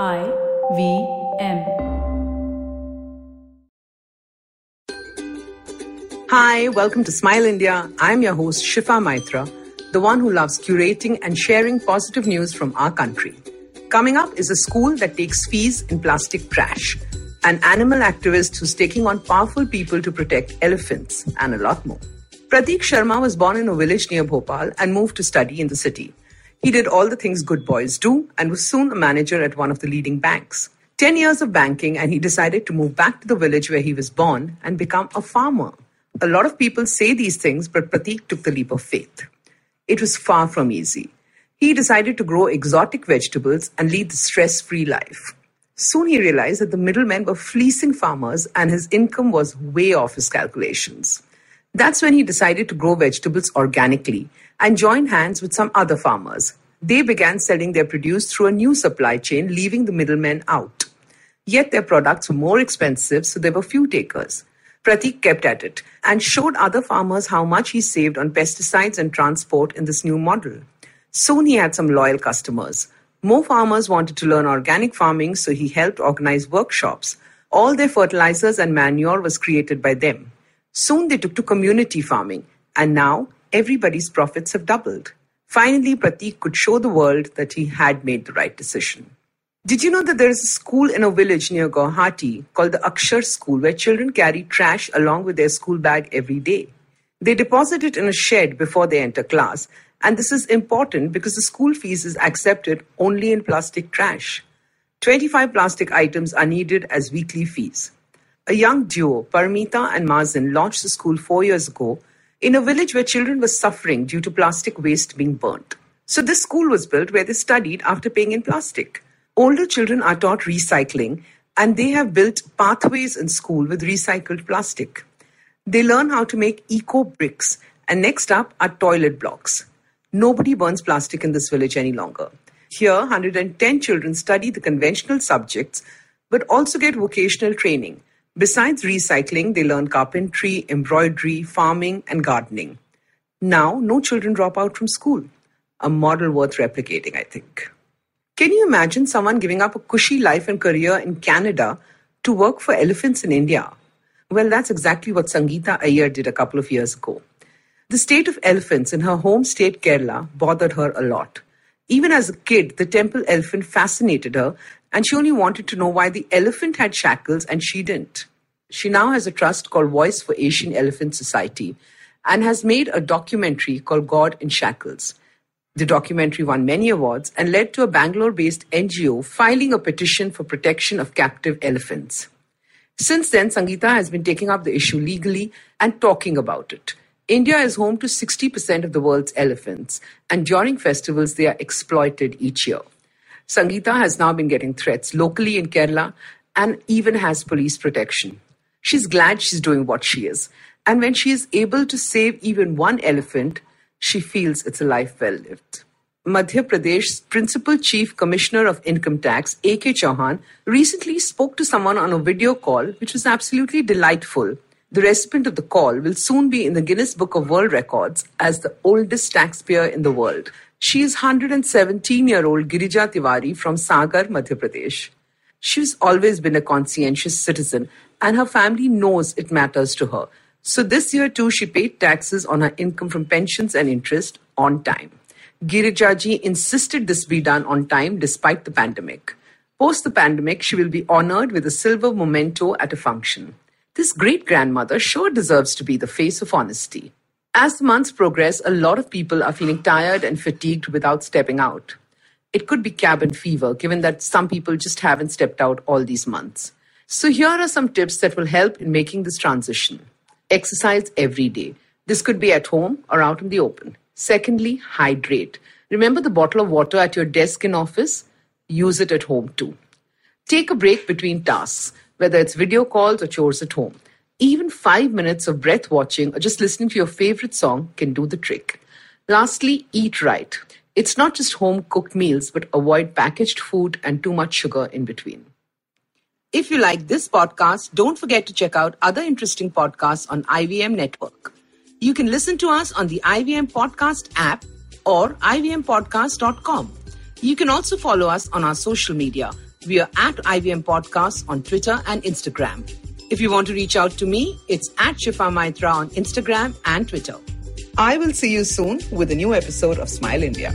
I V M. Hi, welcome to Smile India. I'm your host, Shifa Maitra, the one who loves curating and sharing positive news from our country. Coming up is a school that takes fees in plastic trash, an animal activist who's taking on powerful people to protect elephants, and a lot more. Pratik Sharma was born in a village near Bhopal and moved to study in the city. He did all the things good boys do and was soon a manager at one of the leading banks. 10 years of banking, and he decided to move back to the village where he was born and become a farmer. A lot of people say these things, but Pratik took the leap of faith. It was far from easy. He decided to grow exotic vegetables and lead the stress free life. Soon he realized that the middlemen were fleecing farmers and his income was way off his calculations. That's when he decided to grow vegetables organically and joined hands with some other farmers. They began selling their produce through a new supply chain, leaving the middlemen out. Yet their products were more expensive, so there were few takers. Pratik kept at it and showed other farmers how much he saved on pesticides and transport in this new model. Soon he had some loyal customers. More farmers wanted to learn organic farming, so he helped organize workshops. All their fertilizers and manure was created by them. Soon they took to community farming, and now everybody's profits have doubled. Finally, Pratik could show the world that he had made the right decision. Did you know that there is a school in a village near Guwahati called the Akshar School where children carry trash along with their school bag every day? They deposit it in a shed before they enter class, and this is important because the school fees is accepted only in plastic trash. 25 plastic items are needed as weekly fees. A young duo, Paramita and Mazin, launched the school four years ago in a village where children were suffering due to plastic waste being burnt. So this school was built where they studied after paying in plastic. Older children are taught recycling and they have built pathways in school with recycled plastic. They learn how to make eco bricks and next up are toilet blocks. Nobody burns plastic in this village any longer. Here, 110 children study the conventional subjects but also get vocational training Besides recycling, they learn carpentry, embroidery, farming, and gardening. Now, no children drop out from school. A model worth replicating, I think. Can you imagine someone giving up a cushy life and career in Canada to work for elephants in India? Well, that's exactly what Sangeeta Iyer did a couple of years ago. The state of elephants in her home state Kerala bothered her a lot. Even as a kid, the temple elephant fascinated her, and she only wanted to know why the elephant had shackles and she didn't. She now has a trust called Voice for Asian Elephant Society and has made a documentary called God in Shackles. The documentary won many awards and led to a Bangalore based NGO filing a petition for protection of captive elephants. Since then, Sangeeta has been taking up the issue legally and talking about it. India is home to 60% of the world's elephants, and during festivals, they are exploited each year. Sangeeta has now been getting threats locally in Kerala and even has police protection. She's glad she's doing what she is. And when she is able to save even one elephant, she feels it's a life well lived. Madhya Pradesh's Principal Chief Commissioner of Income Tax, A.K. Chauhan, recently spoke to someone on a video call, which was absolutely delightful. The recipient of the call will soon be in the Guinness Book of World Records as the oldest taxpayer in the world. She is 117 year old Girija Tiwari from Sagar, Madhya Pradesh. She's always been a conscientious citizen and her family knows it matters to her. So this year too, she paid taxes on her income from pensions and interest on time. Girijaji insisted this be done on time despite the pandemic. Post the pandemic, she will be honored with a silver memento at a function. This great grandmother sure deserves to be the face of honesty. As months progress, a lot of people are feeling tired and fatigued without stepping out. It could be cabin fever, given that some people just haven't stepped out all these months. So, here are some tips that will help in making this transition. Exercise every day. This could be at home or out in the open. Secondly, hydrate. Remember the bottle of water at your desk in office? Use it at home too. Take a break between tasks, whether it's video calls or chores at home. Even five minutes of breath watching or just listening to your favorite song can do the trick. Lastly, eat right. It's not just home cooked meals, but avoid packaged food and too much sugar in between. If you like this podcast, don't forget to check out other interesting podcasts on IVM Network. You can listen to us on the IVM Podcast app or ivmpodcast.com. You can also follow us on our social media. We are at IVM Podcasts on Twitter and Instagram. If you want to reach out to me, it's at Shifa Maitra on Instagram and Twitter. I will see you soon with a new episode of Smile India.